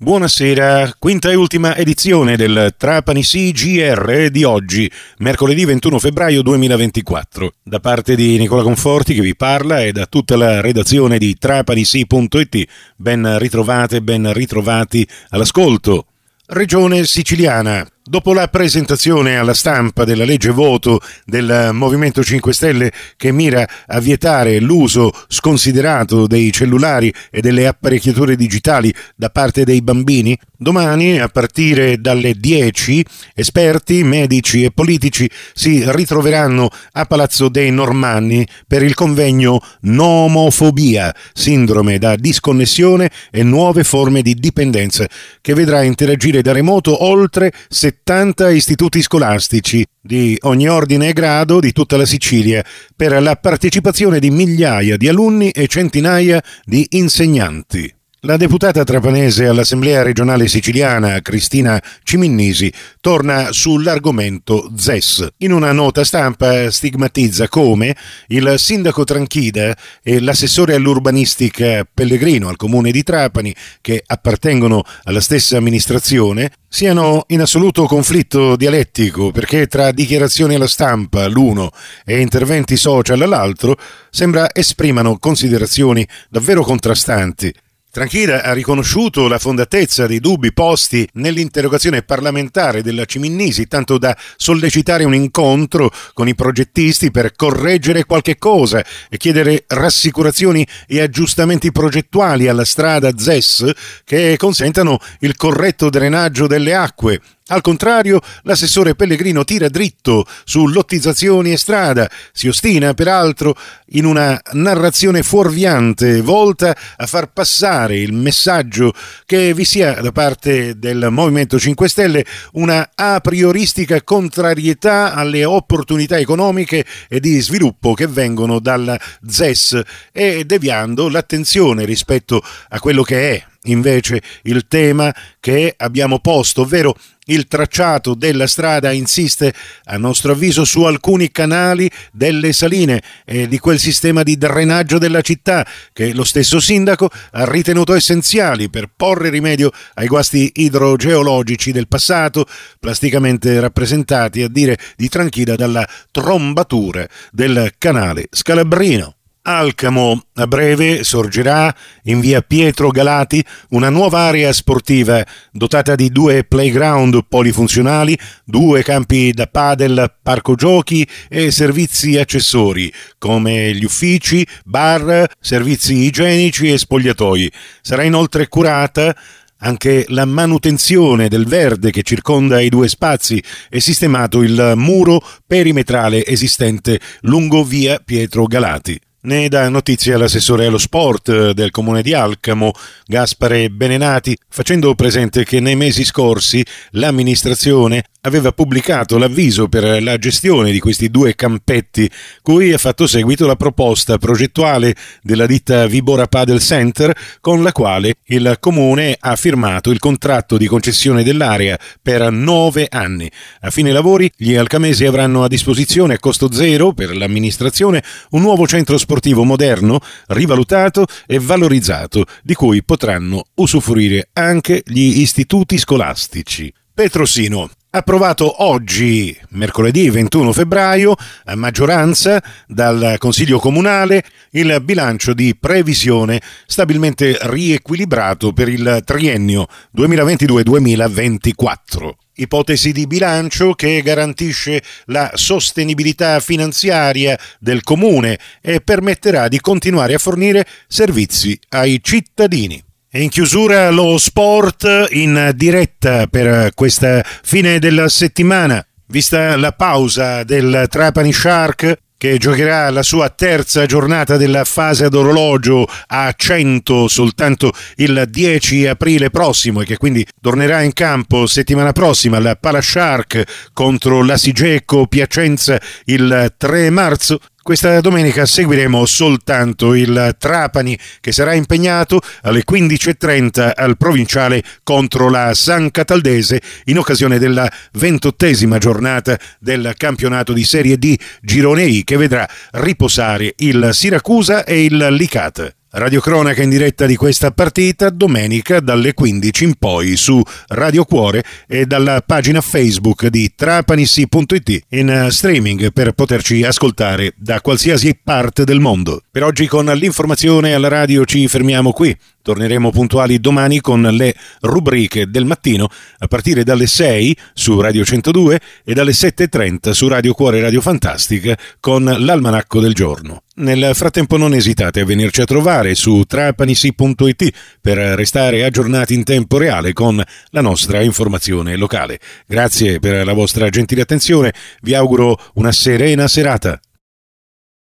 Buonasera, quinta e ultima edizione del Trapani CGR di oggi, mercoledì 21 febbraio 2024. Da parte di Nicola Conforti che vi parla e da tutta la redazione di trapanisi.it, ben ritrovate, ben ritrovati all'ascolto. Regione siciliana. Dopo la presentazione alla stampa della legge voto del Movimento 5 Stelle che mira a vietare l'uso sconsiderato dei cellulari e delle apparecchiature digitali da parte dei bambini, domani a partire dalle 10 esperti, medici e politici si ritroveranno a Palazzo dei Normanni per il convegno Nomofobia, sindrome da disconnessione e nuove forme di dipendenza, che vedrà interagire da remoto oltre 70 70 istituti scolastici di ogni ordine e grado di tutta la Sicilia per la partecipazione di migliaia di alunni e centinaia di insegnanti. La deputata trapanese all'Assemblea regionale siciliana, Cristina Ciminnisi, torna sull'argomento ZES. In una nota stampa stigmatizza come il sindaco Tranchida e l'assessore all'urbanistica Pellegrino al comune di Trapani, che appartengono alla stessa amministrazione, siano in assoluto conflitto dialettico perché tra dichiarazioni alla stampa l'uno e interventi social l'altro sembra esprimano considerazioni davvero contrastanti. Tranchida ha riconosciuto la fondatezza dei dubbi posti nell'interrogazione parlamentare della Ciminnisi, tanto da sollecitare un incontro con i progettisti per correggere qualche cosa e chiedere rassicurazioni e aggiustamenti progettuali alla strada ZES che consentano il corretto drenaggio delle acque al contrario, l'assessore Pellegrino tira dritto su lottizzazioni e strada, si ostina peraltro in una narrazione fuorviante volta a far passare il messaggio che vi sia da parte del Movimento 5 Stelle una a prioristica contrarietà alle opportunità economiche e di sviluppo che vengono dalla ZES e deviando l'attenzione rispetto a quello che è invece il tema che abbiamo posto, ovvero il tracciato della strada insiste, a nostro avviso, su alcuni canali delle saline e di quel sistema di drenaggio della città che lo stesso sindaco ha ritenuto essenziali per porre rimedio ai guasti idrogeologici del passato, plasticamente rappresentati a dire di Tranchida dalla trombatura del canale Scalabrino. Alcamo a breve sorgerà in via Pietro Galati una nuova area sportiva dotata di due playground polifunzionali, due campi da padel, parco giochi e servizi accessori come gli uffici, bar, servizi igienici e spogliatoi. Sarà inoltre curata anche la manutenzione del verde che circonda i due spazi e sistemato il muro perimetrale esistente lungo via Pietro Galati. Ne dà notizia l'assessore allo sport eh, del comune di Alcamo, Gaspare Benenati, facendo presente che nei mesi scorsi l'amministrazione aveva pubblicato l'avviso per la gestione di questi due campetti, cui ha fatto seguito la proposta progettuale della ditta Vibora Padel Center, con la quale il comune ha firmato il contratto di concessione dell'area per nove anni. A fine lavori, gli alcamesi avranno a disposizione a costo zero per l'amministrazione un nuovo centro sportivo moderno, rivalutato e valorizzato, di cui potranno usufruire anche gli istituti scolastici. Petrosino approvato oggi, mercoledì 21 febbraio, a maggioranza dal Consiglio Comunale, il bilancio di previsione stabilmente riequilibrato per il triennio 2022-2024 ipotesi di bilancio che garantisce la sostenibilità finanziaria del comune e permetterà di continuare a fornire servizi ai cittadini. E in chiusura lo sport in diretta per questa fine della settimana. Vista la pausa del Trapani Shark, che giocherà la sua terza giornata della fase ad orologio a 100 soltanto il 10 aprile prossimo e che quindi tornerà in campo settimana prossima alla Palashark contro la Sigeco Piacenza il 3 marzo. Questa domenica seguiremo soltanto il Trapani che sarà impegnato alle 15.30 al provinciale contro la San Cataldese in occasione della ventottesima giornata del campionato di Serie D Girone I che vedrà riposare il Siracusa e il Licata. Radiocronaca in diretta di questa partita domenica dalle 15 in poi su Radio Cuore e dalla pagina Facebook di trapanissi.it in streaming per poterci ascoltare da qualsiasi parte del mondo. Per oggi con l'informazione alla radio ci fermiamo qui. Torneremo puntuali domani con le rubriche del mattino a partire dalle 6 su Radio 102 e dalle 7.30 su Radio Cuore Radio Fantastica con l'almanacco del giorno. Nel frattempo non esitate a venirci a trovare su trapanisi.it per restare aggiornati in tempo reale con la nostra informazione locale. Grazie per la vostra gentile attenzione, vi auguro una serena serata.